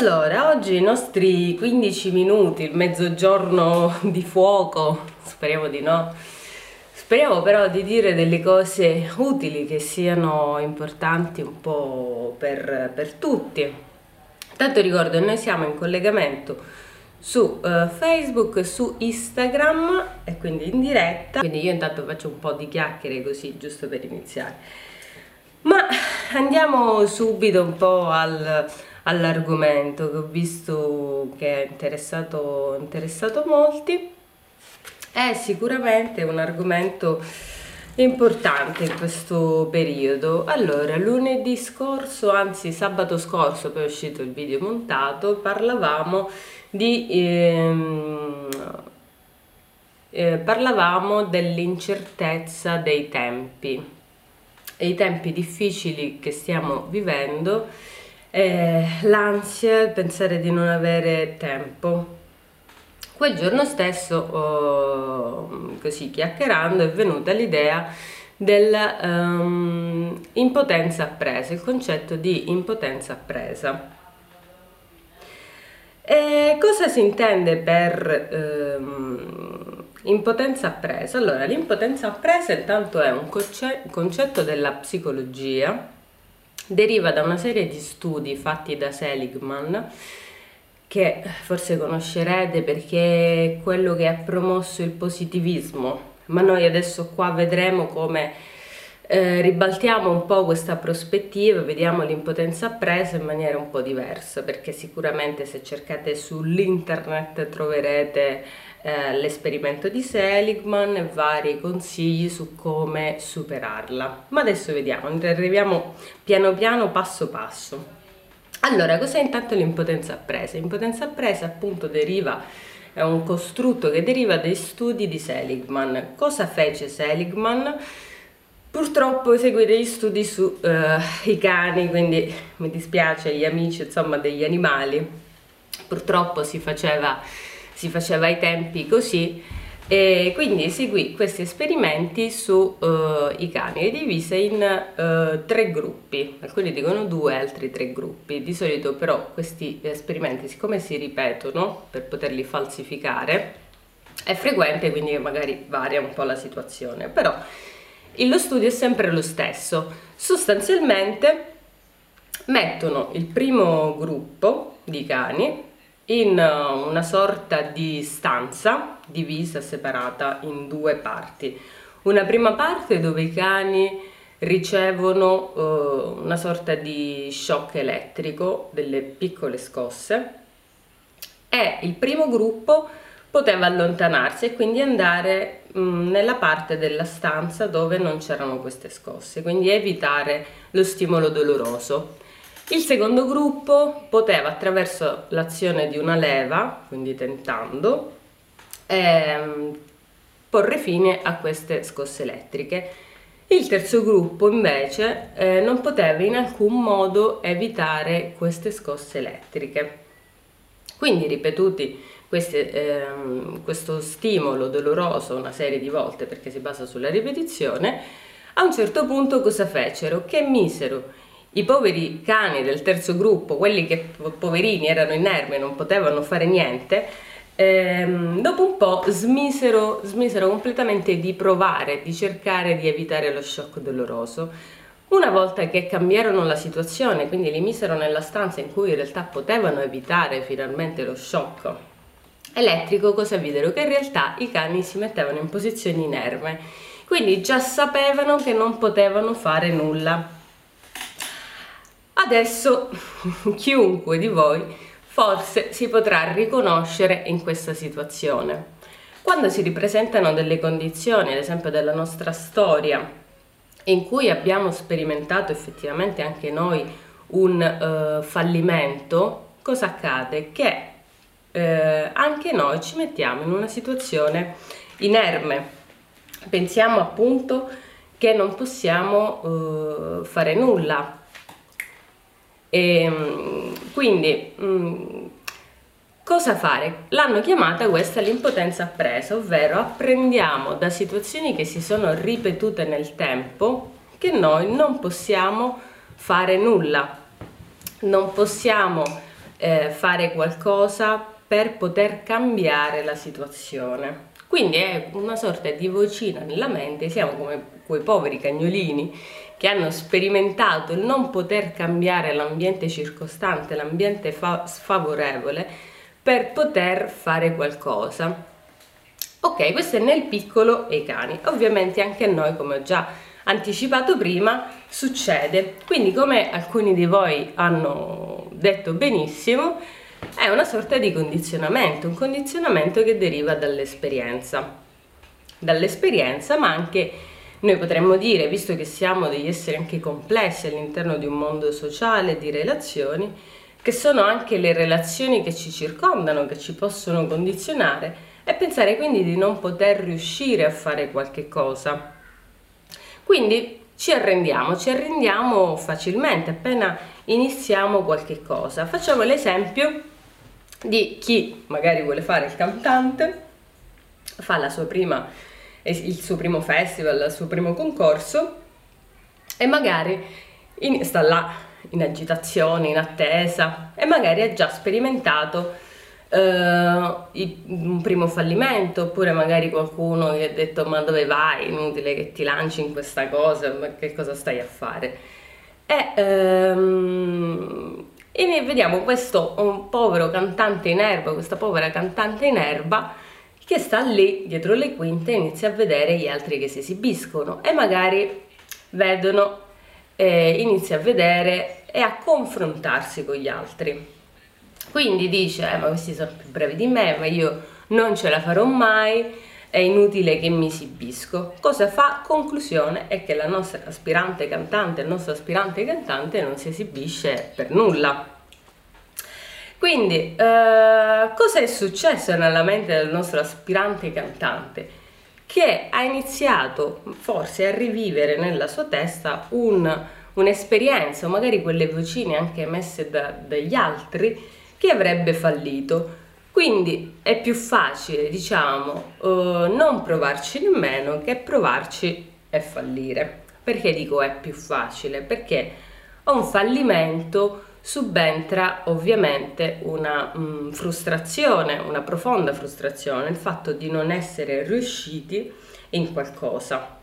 Allora, oggi i nostri 15 minuti, il mezzogiorno di fuoco, speriamo di no, speriamo però di dire delle cose utili che siano importanti un po' per, per tutti. Tanto ricordo, noi siamo in collegamento su uh, Facebook, su Instagram e quindi in diretta, quindi io intanto faccio un po' di chiacchiere così, giusto per iniziare. Ma andiamo subito un po' al all'argomento che ho visto che è interessato, interessato molti. È sicuramente un argomento importante in questo periodo. Allora, lunedì scorso, anzi sabato scorso, poi è uscito il video montato, parlavamo di... Ehm, eh, parlavamo dell'incertezza dei tempi e i tempi difficili che stiamo vivendo eh, l'ansia, il pensare di non avere tempo. Quel giorno stesso, oh, così chiacchierando, è venuta l'idea dell'impotenza ehm, um, appresa, il concetto di impotenza appresa. E cosa si intende per um, impotenza appresa? Allora, l'impotenza appresa intanto è un concetto della psicologia deriva da una serie di studi fatti da Seligman che forse conoscerete perché è quello che ha promosso il positivismo, ma noi adesso qua vedremo come eh, ribaltiamo un po' questa prospettiva, vediamo l'impotenza appresa in maniera un po' diversa, perché sicuramente se cercate sull'internet troverete eh, l'esperimento di Seligman e vari consigli su come superarla. Ma adesso vediamo, arriviamo piano piano, passo passo. Allora, cos'è intanto l'impotenza appresa? L'impotenza appresa appunto deriva è un costrutto che deriva dai studi di Seligman. Cosa fece Seligman? Purtroppo eseguì degli studi sui uh, cani, quindi mi dispiace gli amici insomma degli animali. Purtroppo si faceva si faceva ai tempi così e quindi eseguì questi esperimenti sui uh, cani, li divise in uh, tre gruppi, alcuni dicono due, altri tre gruppi. Di solito però questi esperimenti, siccome si ripetono per poterli falsificare, è frequente, quindi magari varia un po' la situazione, però lo studio è sempre lo stesso. Sostanzialmente mettono il primo gruppo di cani in uh, una sorta di stanza divisa, separata in due parti. Una prima parte dove i cani ricevono uh, una sorta di shock elettrico, delle piccole scosse e il primo gruppo poteva allontanarsi e quindi andare mm, nella parte della stanza dove non c'erano queste scosse, quindi evitare lo stimolo doloroso. Il secondo gruppo poteva attraverso l'azione di una leva, quindi tentando, ehm, porre fine a queste scosse elettriche. Il terzo gruppo invece eh, non poteva in alcun modo evitare queste scosse elettriche. Quindi ripetuti queste, ehm, questo stimolo doloroso una serie di volte perché si basa sulla ripetizione, a un certo punto cosa fecero? Che misero i poveri cani del terzo gruppo, quelli che poverini erano inermi e non potevano fare niente, ehm, dopo un po' smisero, smisero completamente di provare, di cercare di evitare lo shock doloroso. Una volta che cambiarono la situazione, quindi li misero nella stanza in cui in realtà potevano evitare finalmente lo shock elettrico, cosa videro? Che in realtà i cani si mettevano in posizioni inerme, quindi già sapevano che non potevano fare nulla Adesso chiunque di voi forse si potrà riconoscere in questa situazione. Quando si ripresentano delle condizioni, ad esempio della nostra storia, in cui abbiamo sperimentato effettivamente anche noi un uh, fallimento, cosa accade? Che eh, anche noi ci mettiamo in una situazione inerme. Pensiamo appunto che non possiamo uh, fare nulla, e, ehm, quindi, mh, mm, cosa fare? L'hanno chiamata questa l'impotenza appresa, ovvero apprendiamo da situazioni che si sono ripetute nel tempo che noi non possiamo fare nulla, non possiamo eh, fare qualcosa per poter cambiare la situazione. Quindi è una sorta di vocina nella mente, siamo come quei poveri cagnolini che hanno sperimentato il non poter cambiare l'ambiente circostante, l'ambiente fa- sfavorevole, per poter fare qualcosa. Ok, questo è nel piccolo e i cani. Ovviamente anche a noi, come ho già anticipato prima, succede. Quindi, come alcuni di voi hanno detto benissimo, è una sorta di condizionamento, un condizionamento che deriva dall'esperienza. Dall'esperienza, ma anche noi potremmo dire, visto che siamo degli esseri anche complessi all'interno di un mondo sociale, di relazioni, che sono anche le relazioni che ci circondano, che ci possono condizionare, e pensare quindi di non poter riuscire a fare qualche cosa. Quindi ci arrendiamo, ci arrendiamo facilmente appena iniziamo qualche cosa. Facciamo l'esempio di chi magari vuole fare il cantante, fa sua prima, il suo primo festival, il suo primo concorso e magari in, sta là in agitazione, in attesa e magari ha già sperimentato uh, un primo fallimento oppure magari qualcuno gli ha detto ma dove vai, inutile che ti lanci in questa cosa, ma che cosa stai a fare? E, um, e vediamo questo povero cantante in erba, questa povera cantante in erba che sta lì dietro le quinte e inizia a vedere gli altri che si esibiscono e magari vedono, eh, inizia a vedere e a confrontarsi con gli altri. Quindi dice, eh, ma questi sono più bravi di me, ma io non ce la farò mai, è inutile che mi esibisco. Cosa fa? Conclusione è che la nostra aspirante cantante, il nostro aspirante cantante non si esibisce per nulla. Quindi, eh, cosa è successo nella mente del nostro aspirante cantante? Che ha iniziato forse a rivivere nella sua testa un, un'esperienza, magari quelle vocine anche emesse da, dagli altri, che avrebbe fallito. Quindi è più facile, diciamo, uh, non provarci nemmeno che provarci e fallire. Perché dico è più facile? Perché a un fallimento subentra ovviamente una mh, mm, frustrazione, una profonda frustrazione, il fatto di non essere riusciti in qualcosa.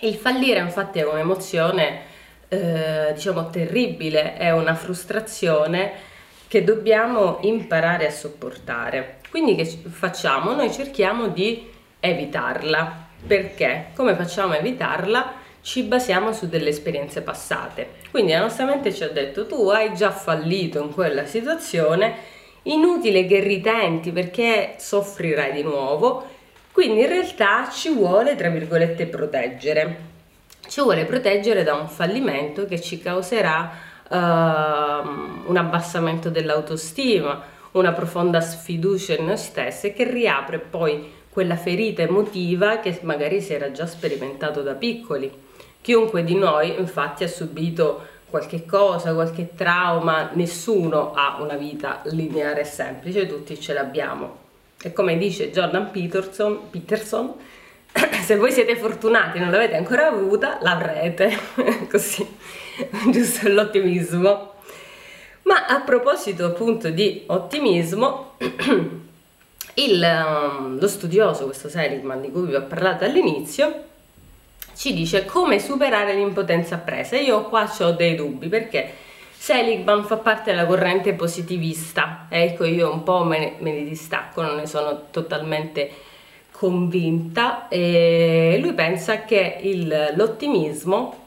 Il fallire infatti è un'emozione, eh, diciamo, terribile, è una frustrazione che dobbiamo imparare a sopportare. Quindi che facciamo? Noi cerchiamo di evitarla. Perché? Come facciamo a evitarla? Ci basiamo su delle esperienze passate. Quindi la nostra mente ci ha detto tu hai già fallito in quella situazione, inutile che ritenti perché soffrirai di nuovo. Quindi in realtà ci vuole, tra virgolette, proteggere. Ci vuole proteggere da un fallimento che ci causerà uh, un abbassamento dell'autostima, una profonda sfiducia in noi stessi che riapre poi quella ferita emotiva che magari si era già sperimentato da piccoli. Chiunque di noi infatti ha subito qualche cosa, qualche trauma, nessuno ha una vita lineare e semplice, tutti ce l'abbiamo. E come dice Jordan Peterson, Peterson se voi siete fortunati e non l'avete ancora avuta, l'avrete. Così giusto l'ottimismo. Ma a proposito appunto di ottimismo, il, um, lo studioso, questo Seligman di cui vi ho parlato all'inizio, ci dice come superare l'impotenza appresa. Io qua ho dei dubbi perché Seligman fa parte della corrente positivista, ecco io un po' me ne, me ne distacco, non ne sono totalmente convinta e lui pensa che l'ottimismo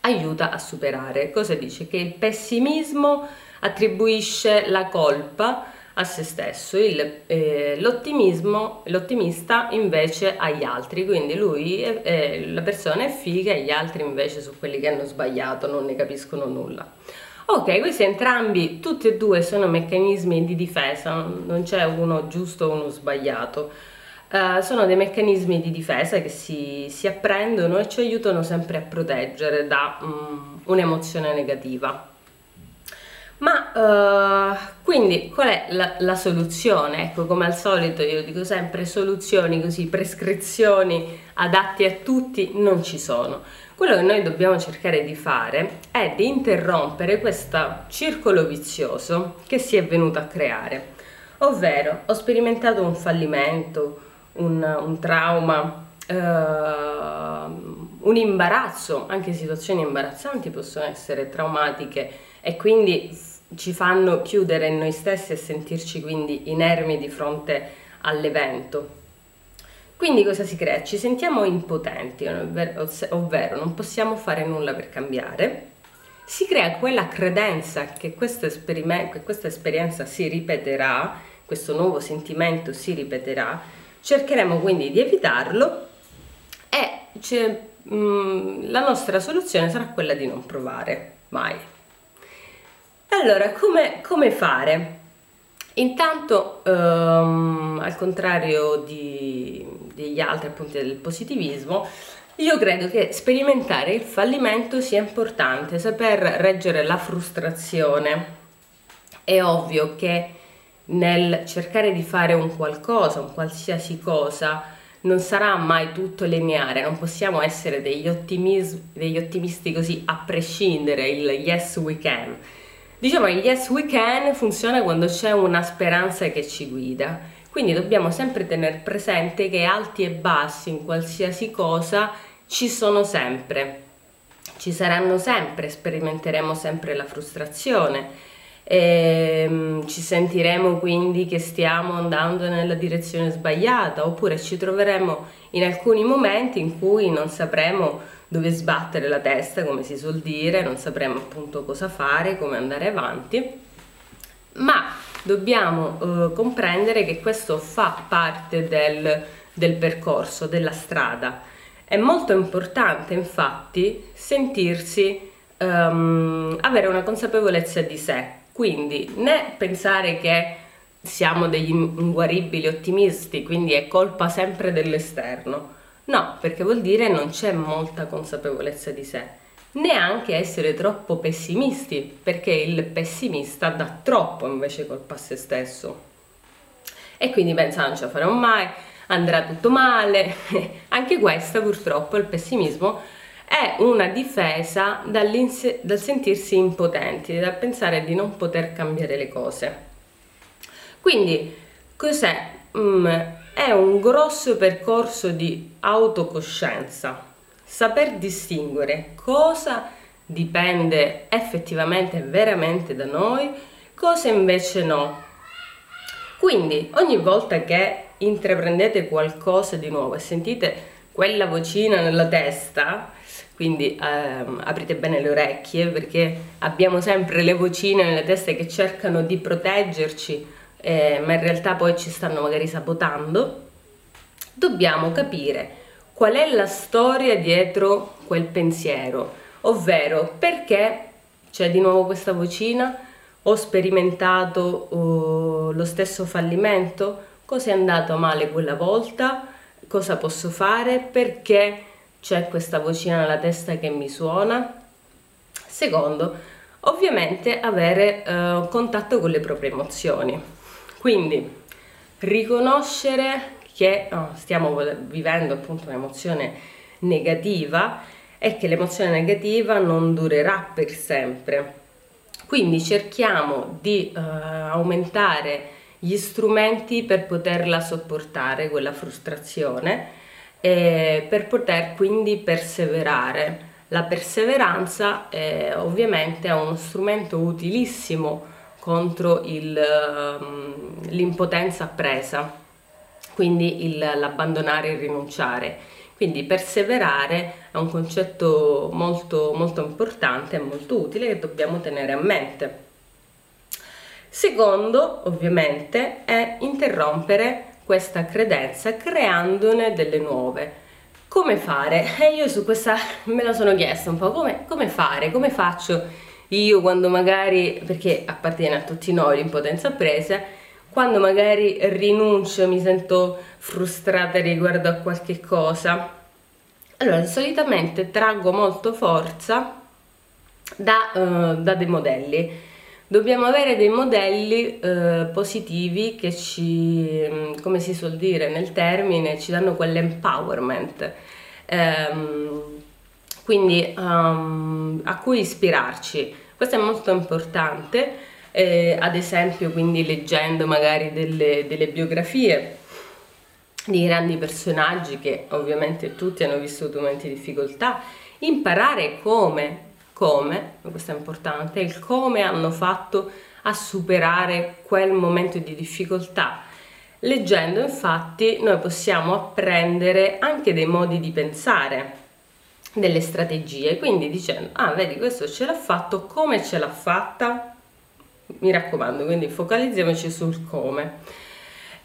aiuta a superare. Cosa dice? Che il pessimismo attribuisce la colpa a se stesso, eh, l'ottimista invece agli altri, quindi lui, è, è, la persona è figa e gli altri invece sono quelli che hanno sbagliato, non ne capiscono nulla. Ok, questi entrambi, tutti e due sono meccanismi di difesa, non c'è uno giusto o uno sbagliato Uh, sono dei meccanismi di difesa che si, si, apprendono e ci aiutano sempre a proteggere da um, un'emozione negativa. Ma uh, quindi qual è la, la, soluzione? Ecco, come al solito io dico sempre soluzioni così, prescrizioni adatti a tutti non ci sono. Quello che noi dobbiamo cercare di fare è di interrompere questo circolo vizioso che si è venuto a creare. Ovvero, ho sperimentato un fallimento, un, un trauma, uh, un imbarazzo, anche situazioni imbarazzanti possono essere traumatiche e quindi ci fanno chiudere in noi stessi e sentirci quindi inermi di fronte all'evento. Quindi cosa si crea? Ci sentiamo impotenti, ovvero non possiamo fare nulla per cambiare. Si crea quella credenza che che questa esperienza si ripeterà, questo nuovo sentimento si ripeterà, cercheremo quindi di evitarlo e mh, mm, la nostra soluzione sarà quella di non provare mai. Allora, come, come fare? Intanto, um, al contrario di, degli altri appunti del positivismo, io credo che sperimentare il fallimento sia importante, saper reggere la frustrazione. È ovvio che nel cercare di fare un qualcosa, un qualsiasi cosa, non sarà mai tutto lineare, non possiamo essere degli, degli ottimisti così a prescindere, il yes we can. Diciamo che Yes We Can funziona quando c'è una speranza che ci guida, quindi dobbiamo sempre tenere presente che alti e bassi in qualsiasi cosa ci sono sempre, ci saranno sempre, sperimenteremo sempre la frustrazione, e, um, ci sentiremo quindi che stiamo andando nella direzione sbagliata oppure ci troveremo in alcuni momenti in cui non sapremo dove sbattere la testa, come si suol dire, non sapremo appunto cosa fare, come andare avanti, ma dobbiamo eh, comprendere che questo fa parte del, del percorso, della strada. È molto importante infatti sentirsi, um, avere una consapevolezza di sé, quindi né pensare che siamo degli inguaribili ottimisti, quindi è colpa sempre dell'esterno, No, perché vuol dire non c'è molta consapevolezza di sé. Neanche essere troppo pessimisti, perché il pessimista dà troppo invece colpa a se stesso. E quindi pensa non ce la farò mai, andrà tutto male. Anche questa purtroppo, il pessimismo, è una difesa dal sentirsi impotenti, dal pensare di non poter cambiare le cose. Quindi, cos'è? Mm, è un grosso percorso di autocoscienza, saper distinguere cosa dipende effettivamente veramente da noi, cosa invece no. Quindi ogni volta che intraprendete qualcosa di nuovo e sentite quella vocina nella testa, quindi ehm, aprite bene le orecchie perché abbiamo sempre le vocine nella testa che cercano di proteggerci eh, ma in realtà poi ci stanno magari sabotando, dobbiamo capire qual è la storia dietro quel pensiero, ovvero perché c'è di nuovo questa vocina, ho sperimentato uh, lo stesso fallimento, cosa è andato male quella volta, cosa posso fare, perché c'è questa vocina nella testa che mi suona. Secondo, ovviamente avere uh, contatto con le proprie emozioni. Quindi riconoscere che oh, stiamo vivendo appunto un'emozione negativa e che l'emozione negativa non durerà per sempre. Quindi cerchiamo di uh, aumentare gli strumenti per poterla sopportare, quella frustrazione, e per poter quindi perseverare. La perseveranza è, ovviamente è uno strumento utilissimo contro um, l'impotenza presa, quindi l'abbandonare e rinunciare. Quindi perseverare è un concetto molto, molto importante e molto utile che dobbiamo tenere a mente. Secondo, ovviamente, è interrompere questa credenza creandone delle nuove. Come fare? E io su questa me la sono chiesta un po', come, come fare? Come faccio io quando magari, perché appartiene a tutti noi l'impotenza presa, quando magari rinuncio, mi sento frustrata riguardo a qualche cosa, allora solitamente traggo molto forza da, uh, da dei modelli. Dobbiamo avere dei modelli eh, positivi che ci, mm, come si suol dire nel termine, ci danno quell'empowerment. Ehm, quindi um, a cui ispirarci. Questo è molto importante, eh, ad esempio quindi leggendo magari delle, delle biografie di grandi personaggi che ovviamente tutti hanno vissuto momenti di difficoltà, imparare come come, questo è importante, il come hanno fatto a superare quel momento di difficoltà. Leggendo infatti noi possiamo apprendere anche dei modi di pensare, delle strategie, quindi dicendo, ah vedi questo ce l'ha fatto, come ce l'ha fatta? Mi raccomando, quindi focalizziamoci sul come.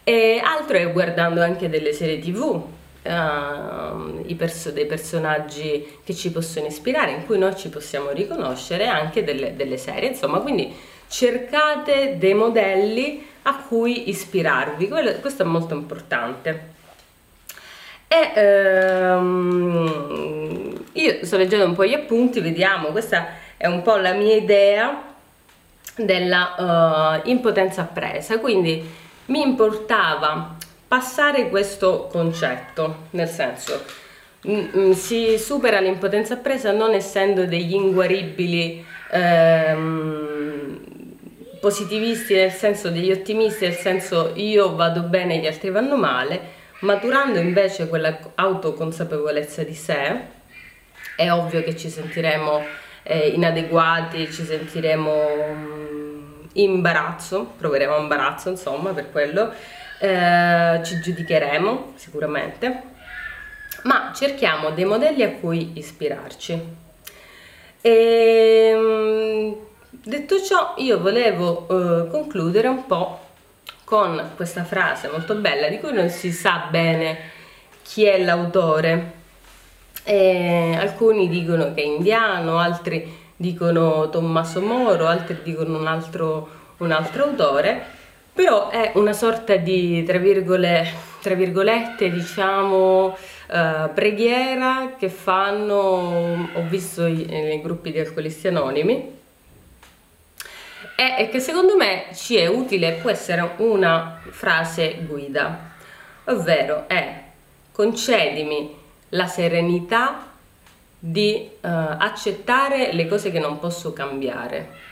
E altro è guardando anche delle serie tv, uh, perso- dei personaggi che ci possono ispirare, in cui noi ci possiamo riconoscere anche delle, delle serie, insomma, quindi cercate dei modelli a cui ispirarvi, Quello, questo è molto importante. E ehm, io sto leggendo un po' gli appunti, vediamo, questa è un po' la mia idea della uh, impotenza appresa, quindi mi importava passare questo concetto, nel senso mm, mm, si supera l'impotenza appresa non essendo degli inguaribili ehm, positivisti nel senso degli ottimisti nel senso io vado bene e gli altri vanno male maturando invece quella autoconsapevolezza di sé è ovvio che ci sentiremo eh, inadeguati ci sentiremo mm, imbarazzo proveremo imbarazzo insomma per quello eh, ci giudicheremo sicuramente, ma cerchiamo dei modelli a cui ispirarci. E, ehm, detto ciò, io volevo eh, concludere un po' con questa frase molto bella di cui non si sa bene chi è l'autore. alcuni dicono che è indiano, altri dicono Tommaso Moro, altri dicono un altro, un altro autore però è una sorta di, tra, virgole, tra virgolette, diciamo, uh, preghiera che fanno, ho visto nei gruppi di alcolisti anonimi, e, che secondo me ci è utile, può essere una frase guida, ovvero è concedimi la serenità di uh, accettare le cose che non posso cambiare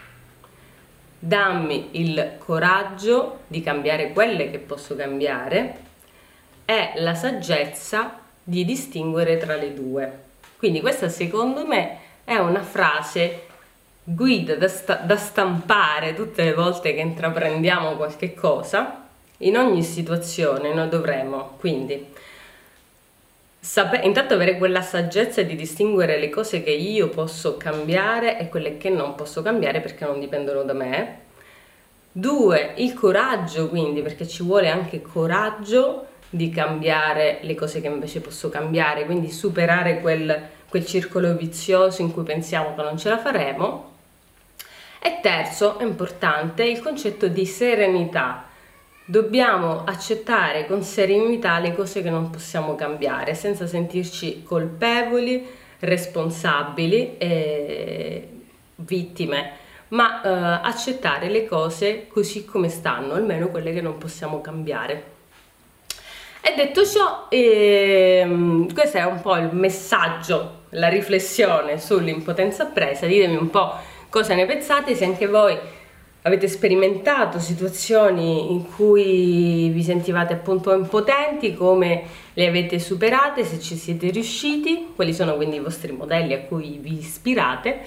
dammi il coraggio di cambiare quelle che posso cambiare e la saggezza di distinguere tra le due. Quindi questa secondo me è una frase guida da, sta- da stampare tutte le volte che intraprendiamo qualche cosa. In ogni situazione noi dovremo quindi Sape- intanto avere quella saggezza di distinguere le cose che io posso cambiare e quelle che non posso cambiare perché non dipendono da me. Due, il coraggio quindi, perché ci vuole anche coraggio di cambiare le cose che invece posso cambiare, quindi superare quel, quel circolo vizioso in cui pensiamo che non ce la faremo. E terzo, importante, il concetto di serenità Dobbiamo accettare con serenità le cose che non possiamo cambiare senza sentirci colpevoli, responsabili e vittime, ma eh, accettare le cose così come stanno, almeno quelle che non possiamo cambiare. E detto ciò, ehm, questo è un po' il messaggio, la riflessione sull'impotenza appresa. Ditemi un po' cosa ne pensate, se anche voi avete sperimentato situazioni in cui vi sentivate appunto impotenti, come le avete superate, se ci siete riusciti, quali sono quindi i vostri modelli a cui vi ispirate.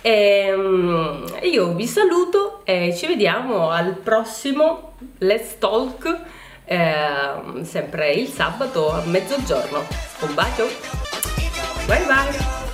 E, um, io vi saluto e ci vediamo al prossimo Let's Talk, eh, sempre il sabato a mezzogiorno. Un bacio, bye bye!